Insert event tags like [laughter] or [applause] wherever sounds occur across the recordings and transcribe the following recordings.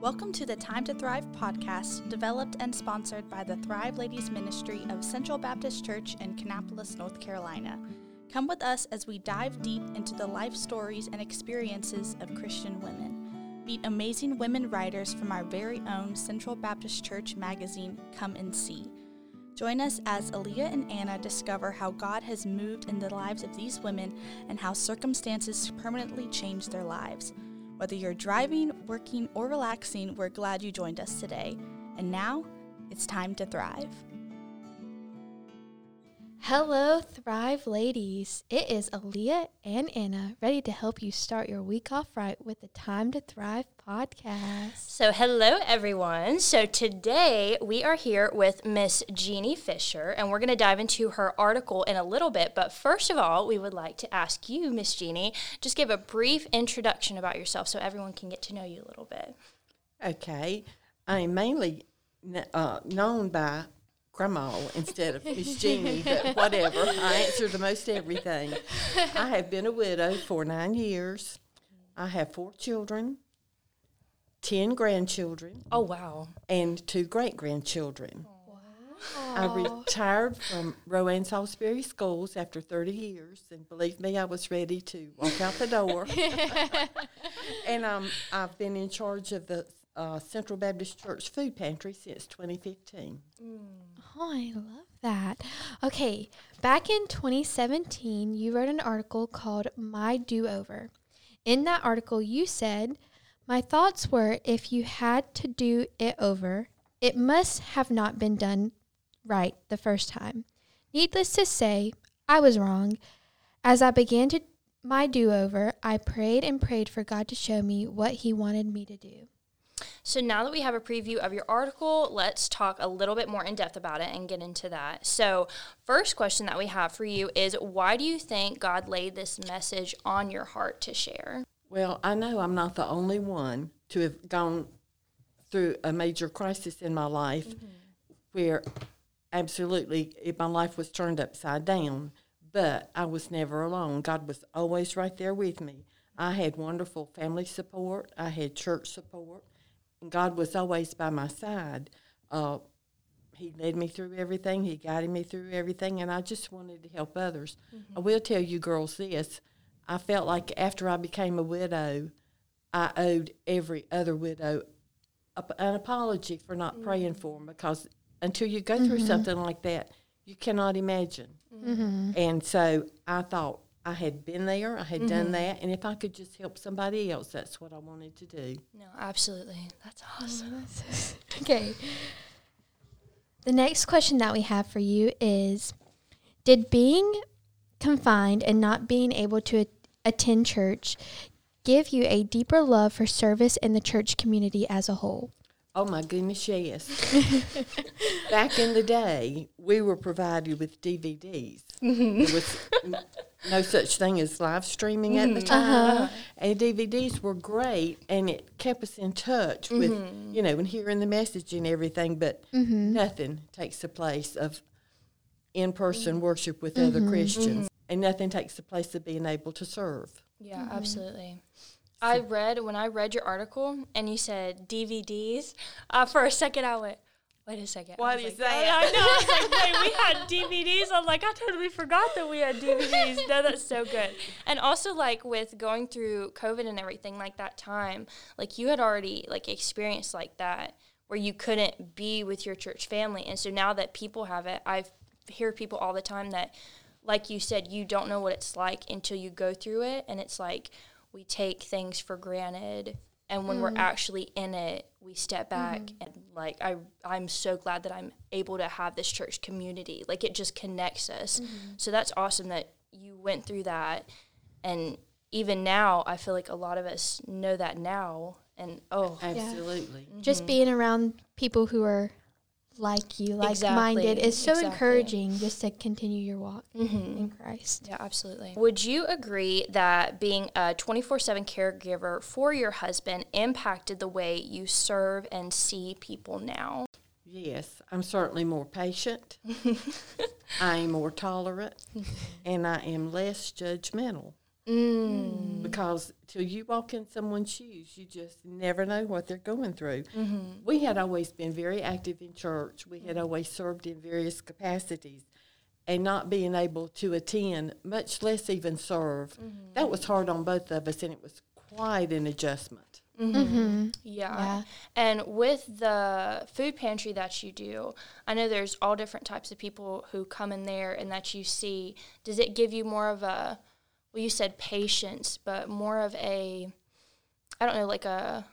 Welcome to the Time to Thrive podcast, developed and sponsored by the Thrive Ladies Ministry of Central Baptist Church in Kannapolis, North Carolina. Come with us as we dive deep into the life stories and experiences of Christian women. Meet amazing women writers from our very own Central Baptist Church magazine, Come and See. Join us as Aleah and Anna discover how God has moved in the lives of these women and how circumstances permanently changed their lives. Whether you're driving, working, or relaxing, we're glad you joined us today. And now, it's time to thrive. Hello, Thrive ladies. It is Aleah and Anna ready to help you start your week off right with the Time to Thrive podcast. So, hello everyone. So, today we are here with Miss Jeanie Fisher, and we're going to dive into her article in a little bit. But first of all, we would like to ask you, Miss Jeanie, just give a brief introduction about yourself so everyone can get to know you a little bit. Okay. I'm mainly uh, known by grandma instead of Miss Jeanie, but whatever. I answer to most everything. I have been a widow for nine years. I have four children, ten grandchildren, Oh, wow. and two great grandchildren. I retired from Rowan Salisbury schools after 30 years, and believe me, I was ready to walk out the door. [laughs] and um, I've been in charge of the uh, Central Baptist Church food pantry since 2015. Oh, I love that. Okay, back in 2017, you wrote an article called My Do Over. In that article, you said, My thoughts were if you had to do it over, it must have not been done right the first time. Needless to say, I was wrong. As I began to my do over, I prayed and prayed for God to show me what He wanted me to do. So, now that we have a preview of your article, let's talk a little bit more in depth about it and get into that. So, first question that we have for you is why do you think God laid this message on your heart to share? Well, I know I'm not the only one to have gone through a major crisis in my life mm-hmm. where absolutely it, my life was turned upside down, but I was never alone. God was always right there with me. I had wonderful family support, I had church support, and God was always by my side. Uh, he led me through everything. He guided me through everything, and I just wanted to help others. Mm-hmm. I will tell you girls this: I felt like after I became a widow, I owed every other widow a, an apology for not mm-hmm. praying for them because until you go through mm-hmm. something like that, you cannot imagine. And so I thought I had been there, I had done mm-hmm. that, and if I could just help somebody else, that's what I wanted to do. No, absolutely. That's awesome. [laughs] Okay. The next question that we have for you is Did being confined and not being able to a- attend church give you a deeper love for service in the church community as a whole? Oh my goodness, yes. [laughs] Back in the day, we were provided with DVDs. Mm-hmm. There was n- no such thing as live streaming at the mm-hmm. uh-huh. time. And DVDs were great, and it kept us in touch with, mm-hmm. you know, and hearing the message and everything, but mm-hmm. nothing takes the place of in person worship with other Christians. And nothing takes the place of being able to serve. Yeah, absolutely. I read when I read your article and you said DVDs. Uh, for a second, I went, "Wait a second. What was is like, that? I know. I was like, "Wait, we had [laughs] DVDs." I'm like, I totally forgot that we had DVDs. no, that's so good. And also, like with going through COVID and everything, like that time, like you had already like experienced like that where you couldn't be with your church family, and so now that people have it, I hear people all the time that like you said, you don't know what it's like until you go through it. And it's like we take things for granted. And when we're mm. actually in it, we step mm-hmm. back and like I I'm so glad that I'm able to have this church community. Like it just connects us. Mm-hmm. So that's awesome that you went through that. And even now I feel like a lot of us know that now. And oh. Absolutely. Just mm-hmm. being around people who are like you, like minded, Exactly, is so exactly. encouraging just to continue your walk in mm-hmm. Christ. Yeah, absolutely. Would you agree that being a 24 7 caregiver for your husband impacted the way you serve and see people now? Yes, I'm certainly more patient. [laughs] I am more tolerant, and I am less judgmental. Mm. because till you walk in someone's shoes, you just never know what they're going through. Mm-hmm. We had always been very active in church. We had always served in various capacities, and not being able to attend, much less even serve, that was hard on both of us, and it was quite an adjustment. Mm-hmm. Yeah. Yeah. And with the food pantry that you do, I know there's all different types of people who come in there and that you see. Does it give you more of a, well, you said patience, but more of a, I don't know, like a,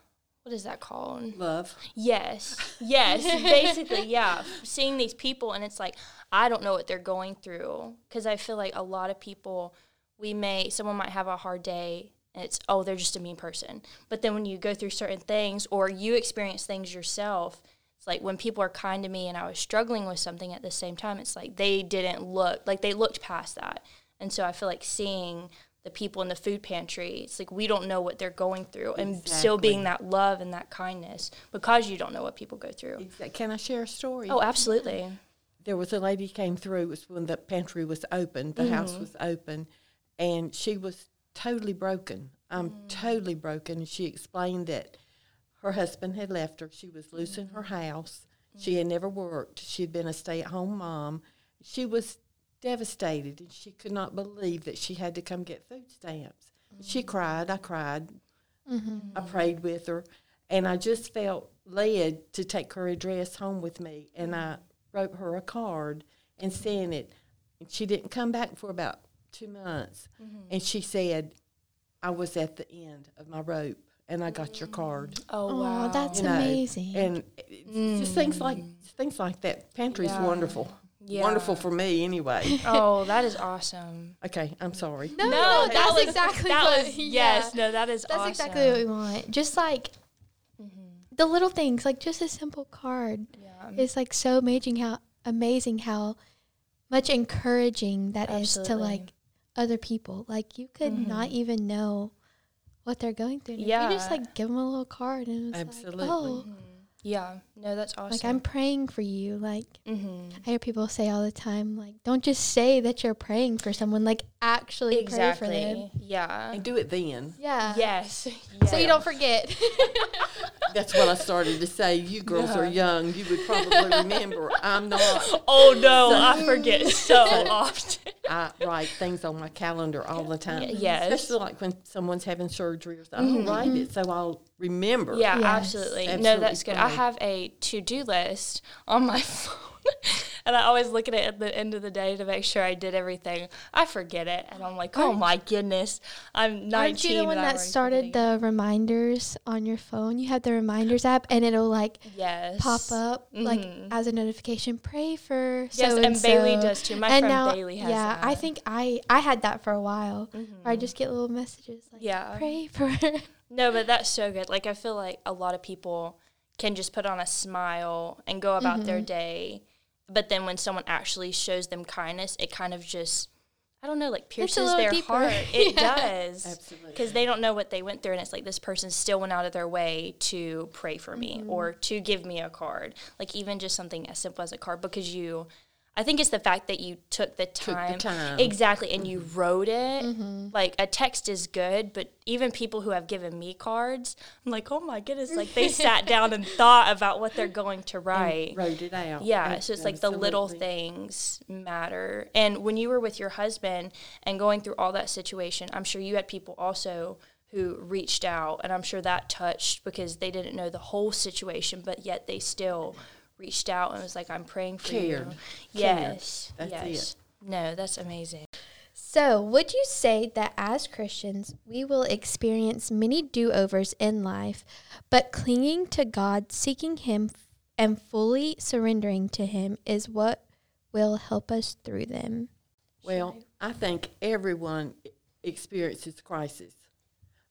what is that called? Love. Yes. Yes. [laughs] basically, yeah. Seeing these people, and it's like, I don't know what they're going through. Because I feel like a lot of people, we may, someone might have a hard day, and it's, oh, they're just a mean person. But then when you go through certain things, or you experience things yourself, it's like when people are kind to me and I was struggling with something at the same time, it's like they didn't look, like they looked past that. And so I feel like seeing the people in the food pantry, it's like we don't know what they're going through, and still being that love and that kindness because you don't know what people go through. Exact- Can I share a story? Oh, absolutely. there was a lady came through. It was when the pantry was open, the house mm-hmm. was open, and she was totally broken. I'm mm. totally broken. And she explained that her husband had left her. She was losing her mm. house. She mm. had never worked. She had been a stay-at-home mom. She was devastated, and she could not believe that she had to come get food stamps. She mm. cried. I cried. Mm-hmm. I prayed with her, and I just felt led to take her address home with me, and I mm. wrote her a card and sent it. And she didn't come back for about two months, mm-hmm. and she said, "I was at the end of my rope, and I got your card." Mm. Oh, Oh, wow. that's You know, amazing. And it's just things like things like that. Pantry's Yeah. wonderful, Yeah. wonderful for me anyway. [laughs] oh, that is awesome. okay, I'm sorry. no, no, that that's was- exactly that what. was, yeah. Yes, no, that is That's awesome. exactly what we want. Just like the little things, like just a simple card. Yeah. It's like so amazing how amazing how much encouraging that is to like other people. Like you could not mm-hmm. even know what they're going through. Yeah. if You just like give them a little card and it's Absolutely. like, oh, mm-hmm. Yeah, no, that's awesome. like I'm praying for you. Like hmm I hear people say all the time, like don't just say that you're praying for someone. Like actually pray for them. Yeah. And do it then. Yeah. Yes. So [laughs] you don't forget. That's what I started to say. You girls are young. You would probably remember. I'm not. Oh no, I forget so [laughs] often. I write things on my calendar all the time. Y- yes. Especially like when someone's having surgery or something. I'll write it so I'll remember. Yeah, Yes. absolutely. No, that's good. I have a to do list on my [laughs] phone. and I always look at it at the end of the day to make sure I did everything. I forget it. And I'm like, oh my goodness. I'm 19. Aren't you the one that started the reminders on your phone? You have the reminders app, and it'll like Yes. pop up like Mhm. as a notification. Pray for Yes, so and Bailey does too. My and friend now, Bailey has yeah, that. Mm-hmm. I think I I had that for a while. Where I just get little messages like, Yeah. pray for. No, but that's so good. Like I feel like a lot of people can just put on a smile and go about their day, but then when someone actually shows them kindness, it kind of just I don't know, like It's pierces their deeper. heart. [laughs] It Yeah. does. Absolutely. Because they don't know what they went through, and it's like this person still went out of their way to pray for me Mm-hmm. or to give me a card. Like even just something as simple as a card, because you, I think it's the fact that you took the the time, time. exactly, and you wrote it. Mm-hmm. Like a text is good, but even people who have given me cards, I'm like, oh my goodness, like they sat [laughs] down and thought about what they're going to write. Wrote it out. Yeah, so it's like the little things matter. And when you were with your husband and going through all that situation, I'm sure you had people also who reached out, and I'm sure that touched because they didn't know the whole situation, but yet they still reached out and was like, "I'm praying for Cared. you." Cared. Yes, That's it. yes. No, that's amazing. So, would you say that as Christians, we will experience many do overs in life, but clinging to God, seeking Him, and fully surrendering to Him is what will help us through them? Well, I think everyone experiences crisis.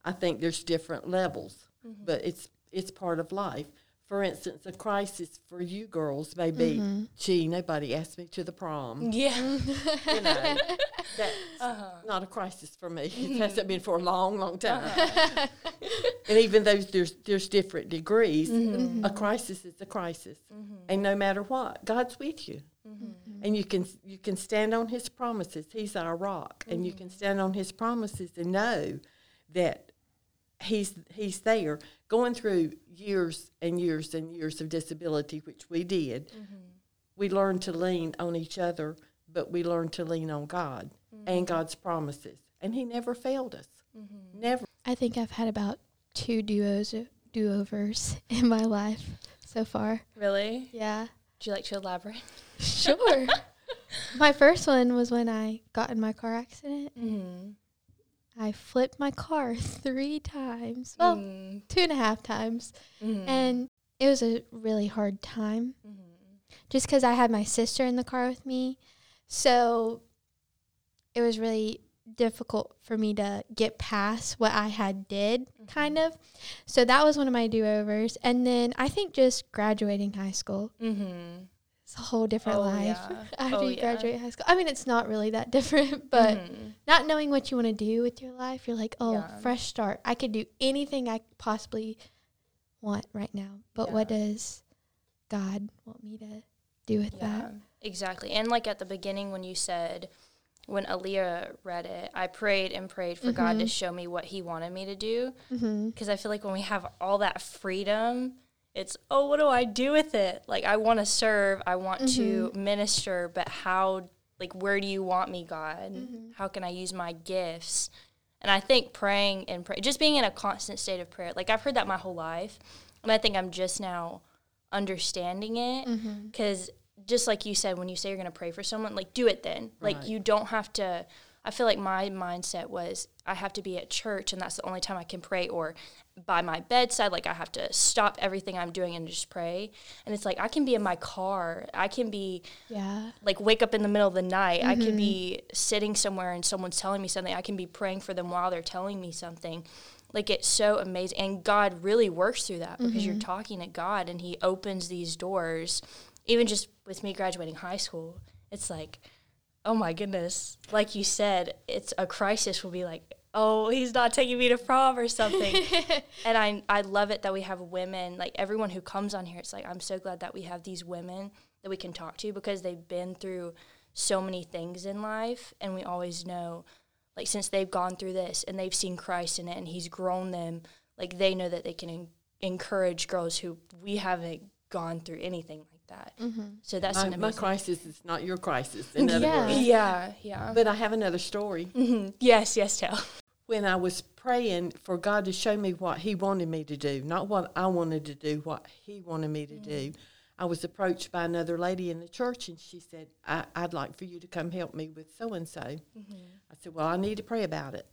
I think there's different levels, Mm-hmm. but it's it's part of life. For instance, a crisis for you girls may be, Mm-hmm. gee, nobody asked me to the prom. Yeah. you know, that's [laughs] Uh-huh. not a crisis for me. It hasn't been for a long, long time. Uh-huh. [laughs] and even though there's there's different degrees, Mm-hmm. a crisis is a crisis, and no matter what, God's with you. and you can you can stand on his promises he's our rock and you can stand on his promises and know that he's he's there going through years and years and years of disability which we did mm-hmm. we learned to lean on each other but we learned to lean on god mm-hmm. and god's promises and he never failed us mm-hmm. never I think I've had about two duos do overs in my life so far. Really? Yeah. Would you like to elaborate? Sure. [laughs] my first one was when I got in my car accident. Mm-hmm. I flipped my car [laughs] three times. Well, two and a half times. Mm-hmm. And it was a really hard time just because I had my sister in the car with me. So it was really difficult for me to get past what I had did, kind of. So that was one of my do-overs. And then I think just graduating high school. Mm-hmm. It's a whole different Oh, life yeah. [laughs] after Oh, you yeah. graduate high school. I mean, it's not really that [laughs] different, but Mhm. not knowing what you want to do with your life, you're like, oh, Yeah. fresh start. I could do anything I possibly want right now. But what does God want me to do with Yeah, exactly. And like at the beginning when you said, when Aleah read it, I prayed and prayed for God to Mhm. show me what He wanted me to do. that? Mm-hmm. Because I feel like when we have all that freedom, it's, oh, what do I do with it? Like, I want to serve, I want to minister, but how, like, where do you want me, God? How can I use my gifts? And I think praying and pray, just being in a constant state of prayer, like, I've heard that my whole life. And I think I'm just now understanding it Mm-hmm. because just like you said when you say you're going to pray for someone like do it then like you don't have to i feel like my mindset was i have to be at church and that's the only time i can pray or by my bedside like i have to stop everything i'm doing and just pray. And it's like i can be in my car. I can be Yeah. like wake up in the middle of the night. I can be mm-hmm. sitting somewhere and someone's telling me something. I can be praying for them while they're telling me something. Like it's so amazing. And god really works through that because you're mm-hmm. talking to god and he opens these doors. Even just with me graduating high school it's like oh my goodness. Like you said it's a crisis will be like oh he's not taking me to prom or something. [laughs] And I, I love it that we have women like everyone who comes on here it's like i'm so glad that we have these women that we can talk to because they've been through so many things in life. And we always know like since they've gone through this and they've seen christ in it and he's grown them like they know that they can en- encourage girls who we haven't gone through anything like that. So that's my, an my crisis is not your crisis in [laughs] other Yeah. words. Yeah yeah. But i have another story. Mhm. yes yes tell when I was praying for God to show me what He wanted me to do, not what I wanted to do, what He wanted me to do, mm. I was approached by another lady in the church, and she said, I, "I'd like for you to come help me with so and so." I said, "Well, I need to pray about it."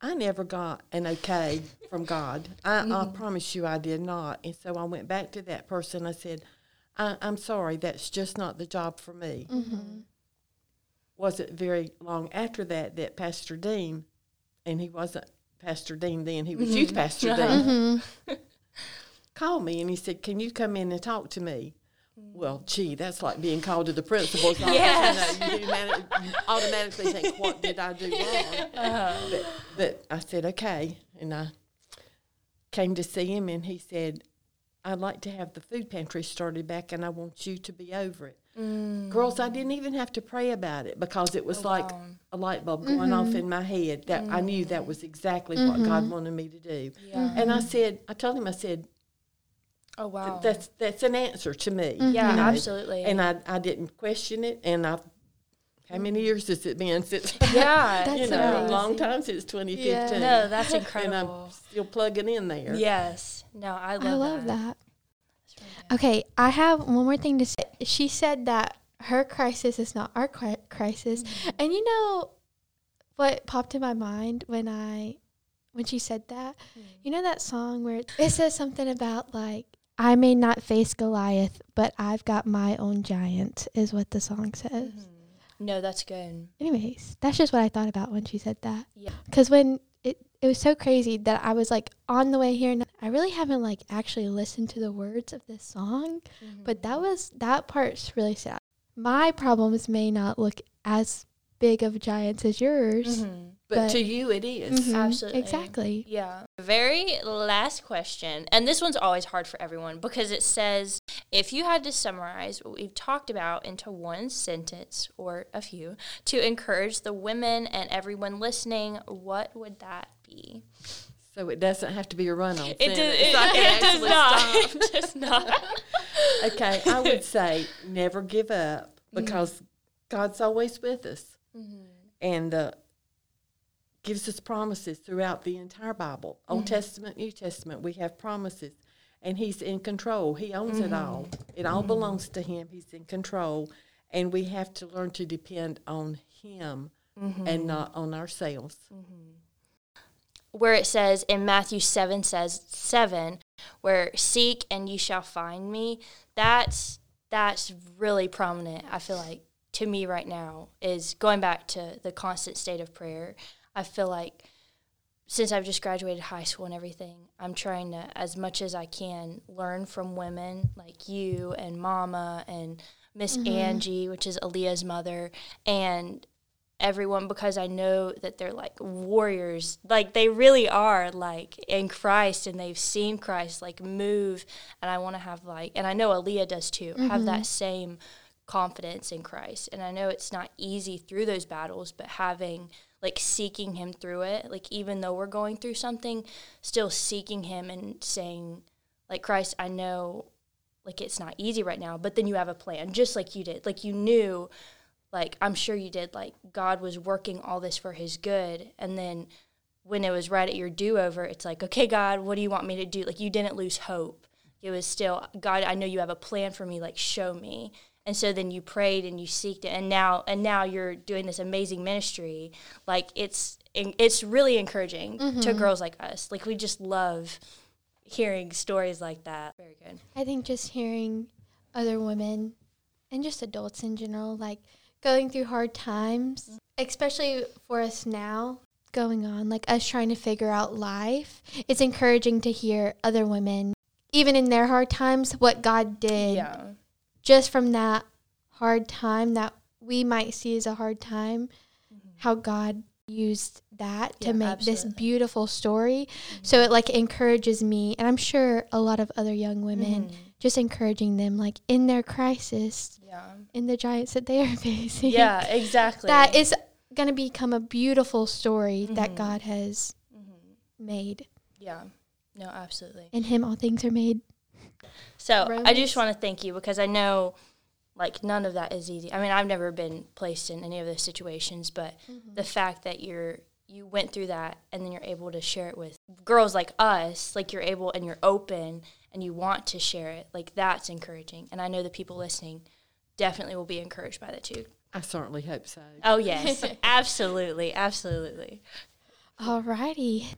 I never got an okay from God. I, I mm-hmm. promise you, I did not. And so I went back to that person. I said, I, "I'm sorry, that's just not the job for me." Mm-hmm. wasn't very long after that that Pastor Dean, and he wasn't Pastor Dean then, he was mm-hmm. youth Pastor Dean, mm-hmm. [laughs] called me and he said, Can you come in and talk to me? Well, gee, that's like being called to the principal's office. Yes. You, know, you, you automatically think, What did I do wrong? Uh-huh. But, but I said, Okay. And I came to see him, and he said, I'd like to have the food pantry started back, and I want you to be over it. Mm. Girls, I didn't even have to pray about it because it was oh, like a light bulb going off mm-hmm. in my head that I knew that mm. was exactly what mm-hmm. God wanted me to do. Yeah. Mm-hmm. And I said, I told him, I said, oh wow that's that's an answer to me. yeah you know. absolutely And I, I didn't question it. And I, how many mm. years has it been since? [laughs] yeah That's you know, a amazing. long time since 2015. no that's incredible. [laughs] and I'm still plugging in there. yes no i love, I love that, that. That's really good. Okay, I have one more thing to say. She said that her crisis is not our cri- crisis. Mm-hmm. And you know what popped in my mind when I when she said that? Mm. You know that song where it says something about like I may not face Goliath, but I've got my own giant is what the song says. Mm-hmm. no that's good Anyways, that's just what I thought about when she said that. Yeah. Cuz when it it was so crazy that I was like on the way here and I really haven't like actually listened to the words of this song, but that was that part's really sad. My problems may not look as big of giants as yours. Mm-hmm. But, But- to you, it is. Mhm, Absolutely. Exactly. Yeah. Very last question. And this one's always hard for everyone because it says if you had to summarize what we've talked about into one sentence or a few to encourage the women and everyone listening, what would that be? So it doesn't have to be a run on. It, does, it, can [laughs] it does not. It does not. okay, I would say never give up mm-hmm. because God's always with us mm-hmm. and uh, gives us promises throughout the entire Bible Old mm-hmm. Testament, New Testament. We have promises, and He's in control. He owns it all, it all belongs to Him. He's in control, and we have to learn to depend on Him and not on ourselves. Where it says in Matthew 7 says 7 where seek and you shall find me that's that's really prominent I feel like to me right now is going back to the constant state of prayer. I feel like since I've just graduated high school and everything I'm trying to as much as I can learn from women like you and mama and Miss mm-hmm. Angie which is Aleah's mother and everyone because I know that they're like warriors. Like they really are like in Christ and they've seen Christ like move and I want to have like and I know Aleah does too. Have that mm-hmm. same confidence in Christ. And I know it's not easy through those battles, but having like seeking him through it, like even though we're going through something, still seeking him and saying like Christ, I know like it's not easy right now, but then you have a plan just like you did. Like you knew like I'm sure you did, like God was working all this for his good. And then when it was right at your do over, it's like, okay, God, what do you want me to do? Like you didn't lose hope. It was still, God, I know you have a plan for me, like show me. And so then you prayed and you seeked it, and now and now you're doing this amazing ministry. Like it's it's really encouraging to mm-hmm. girls like us. Like we just love hearing stories like that. Very good. I think just hearing other women and just adults in general, like going through hard times, especially for us now going on, like us trying to figure out life, it's encouraging to hear other women, even in their hard times, what God did Yeah. just from that hard time that we might see as a hard time, how God used that to Yeah, make this beautiful story. So it like encourages me, and I'm sure a lot of other young women, Mhm. Just encouraging them like in their crisis, Yeah. in the giants that they are [laughs] facing. Yeah, exactly. that is going to become a beautiful story that Mhm. God has Mhm. made. Yeah. No, absolutely. In Him, all things are made. So I just want to thank you because I know like none of that is easy. I mean, I've never been placed in any of those situations, but the fact that you're you went through that and then you're able to share it with girls like us, like you're able and you're open and you want to share it, like that's encouraging. And I know the people listening definitely will be encouraged by that too. I certainly hope so. Oh yes, [laughs] absolutely, absolutely. Alrighty.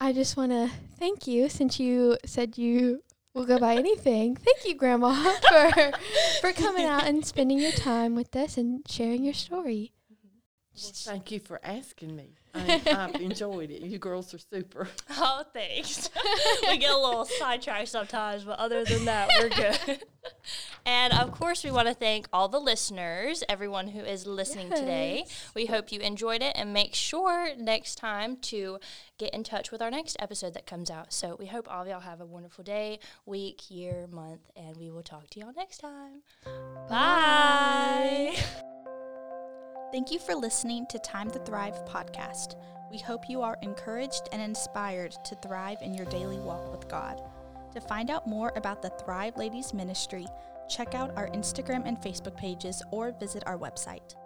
I just want to thank you since you said you will go by anything. Thank you, Grandma, [laughs] for for coming out and spending your time with us and sharing your story. Well, thank you for asking me. I, [laughs] I've enjoyed it. You girls are super. [laughs] Oh, thanks. [laughs] we get a little sidetracked sometimes, but other than that, we're good. and of course, we want to thank all the listeners, everyone who is listening today. We hope you enjoyed it and make sure next time to get in touch with our next episode that comes out. So we hope all of y'all have a wonderful day, week, year, month, and we will talk to y'all next time. Bye. Thank you for listening to Time to Thrive podcast. We hope you are encouraged and inspired to thrive in your daily walk with God. To find out more about the Thrive Ladies Ministry, check out our Instagram and Facebook pages or visit our website.